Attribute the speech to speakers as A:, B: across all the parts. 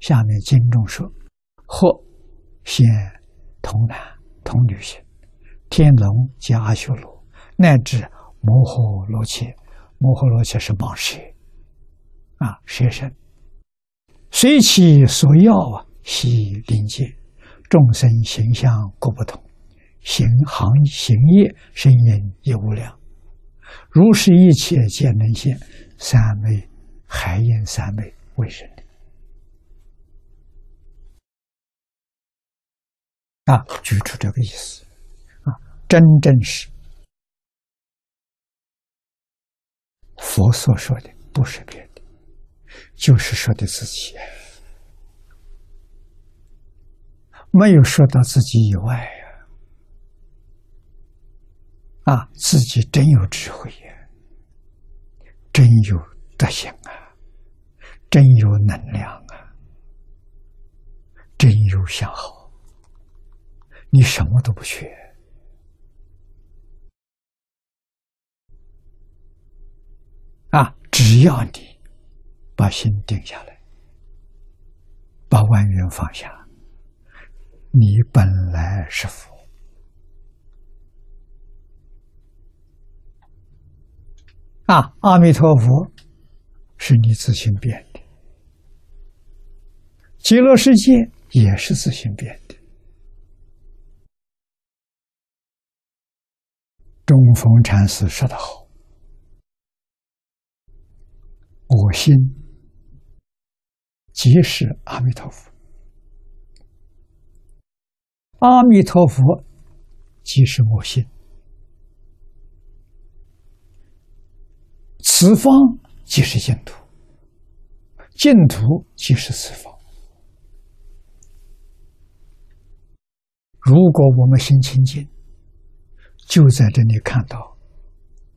A: 下面经中说：“或现童男童女性，天龙及阿修罗，乃至摩诃罗伽。摩诃罗伽是蟒蛇啊，蛇身。随其所要啊，悉临界。众生形象各不同，行行行业声音也无量。如是一切皆能现，三昧海印三昧为神。”啊，举出这个意思，啊，真正是佛所说的，不是别的，就是说的自己，没有说到自己以外呀，啊，自己真有智慧呀，真有德行啊，真有能量啊，真有相好。你什么都不缺啊！只要你把心定下来，把万缘放下，你本来是佛啊！阿弥陀佛是你自行变的，极乐世界也是自行变的。中峰禅师说得好：“我心即是阿弥陀佛，阿弥陀佛即是我心，此方即是净土，净土即是此方。如果我们心清净。”就在这里看到，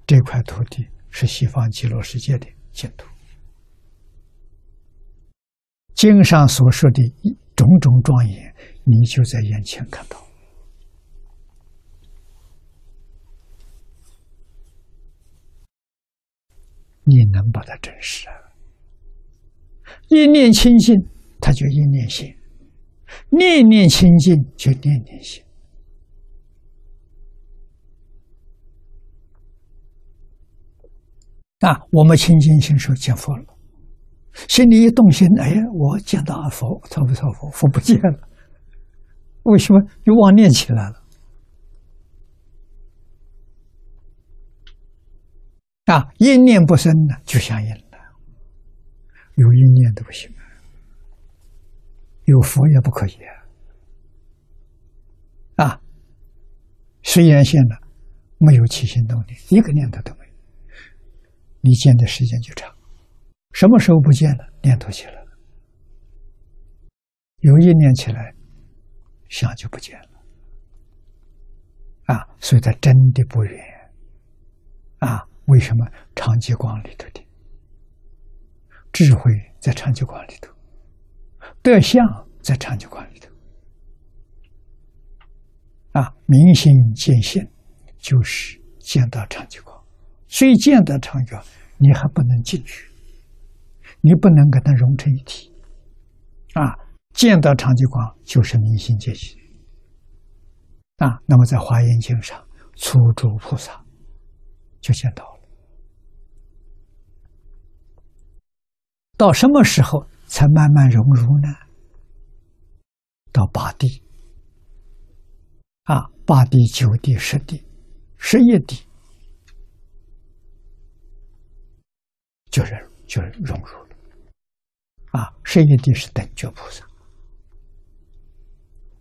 A: 这块土地是西方极乐世界的净土。经上所说的种种庄严，你就在眼前看到。你能把它证实啊？一念清净，它就一念心；念念清净，就念念心。啊，我们清净心说见佛了，心里一动心，哎，我见到佛，错不错？佛佛不见了，为什么又妄念起来了？啊，一念不生呢，就相应了。有一念都不行啊，有佛也不可以啊。啊，虽然现了，没有起心动念，一个念头都没有。你见的时间就长，什么时候不见了？念头起来了，有一念起来，想就不见了。啊，所以它真的不远。啊，为什么长吉光里头的智慧在长吉光里头，德相在长吉光里头？啊，明心见性，就是见到长吉光。虽见得长久，你还不能进去，你不能跟它融成一体，啊！见到长吉光就是明心见性，啊！那么在华严经上，初住菩萨就见到了。到什么时候才慢慢融入呢？到八地，啊，八地、九地、十地、十一地。就是就融入了，啊，十一地是等觉菩萨，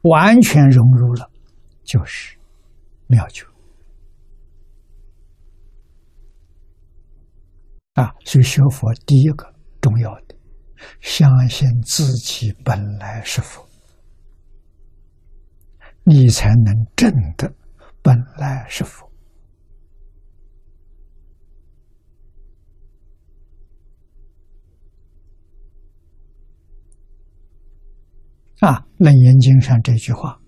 A: 完全融入了，就是妙觉，啊，所以学佛第一个重要的，相信自己本来是佛，你才能证得本来是佛。啊，《楞严经》上这句话：“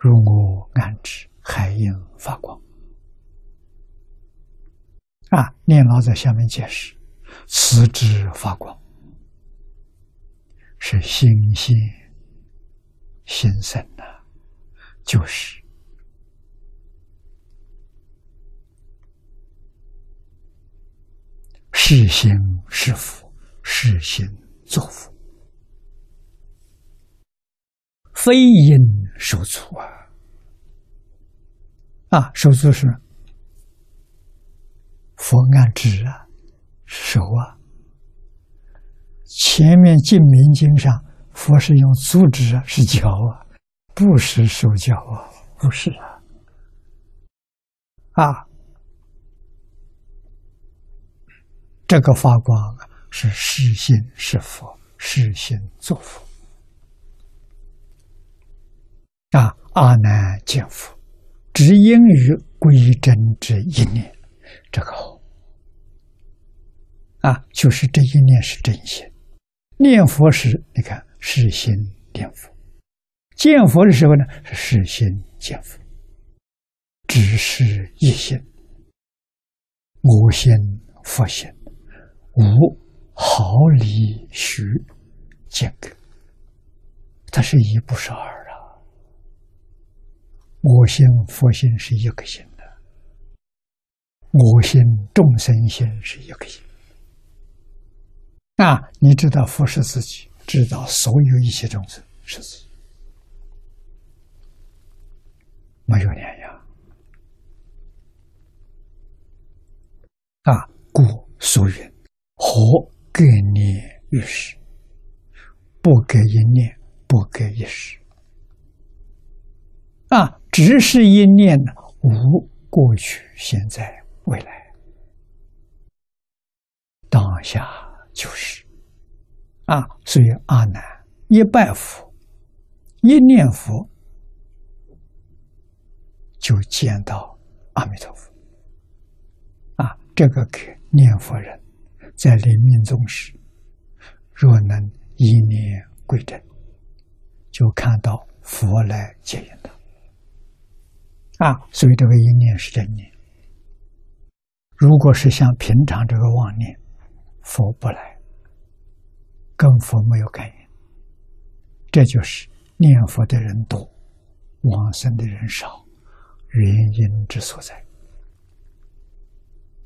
A: 如我安知海印发光。”啊，念老在下面解释：“此之发光，是心心心生的，就是是心是福，是心作福，非因受阻啊！啊，受阻是佛按指啊，手啊。前面《净明经》上，佛是用足指啊，是脚啊，不是手脚啊，不是啊，啊，这个发光啊是是心是佛，是心作佛啊，阿难见佛，只因于归真之一念，这个好啊，就是这一念是真心。念佛时，你看是心念佛；见佛的时候呢，是是心见佛。只是一心，我心佛心，无毫厘许间隔。它是一，不是二。我心佛心是一个心的，我心众生心是一个心。啊，你知道佛是自己，知道所有一切众生是自己，没有两样。啊，故所云：何各念于时？不隔一念，不隔一时。啊，只是一念，无过去、现在、未来，当下。就是，啊，所以阿难一拜佛，一念佛，就见到阿弥陀佛。啊，这个给念佛人，在临命终时，若能一念归真，就看到佛来接引他。啊，所以这个一念是真念。如果是像平常这个妄念。佛不来，跟佛没有感应，这就是念佛的人多，往生的人少，原因之所在。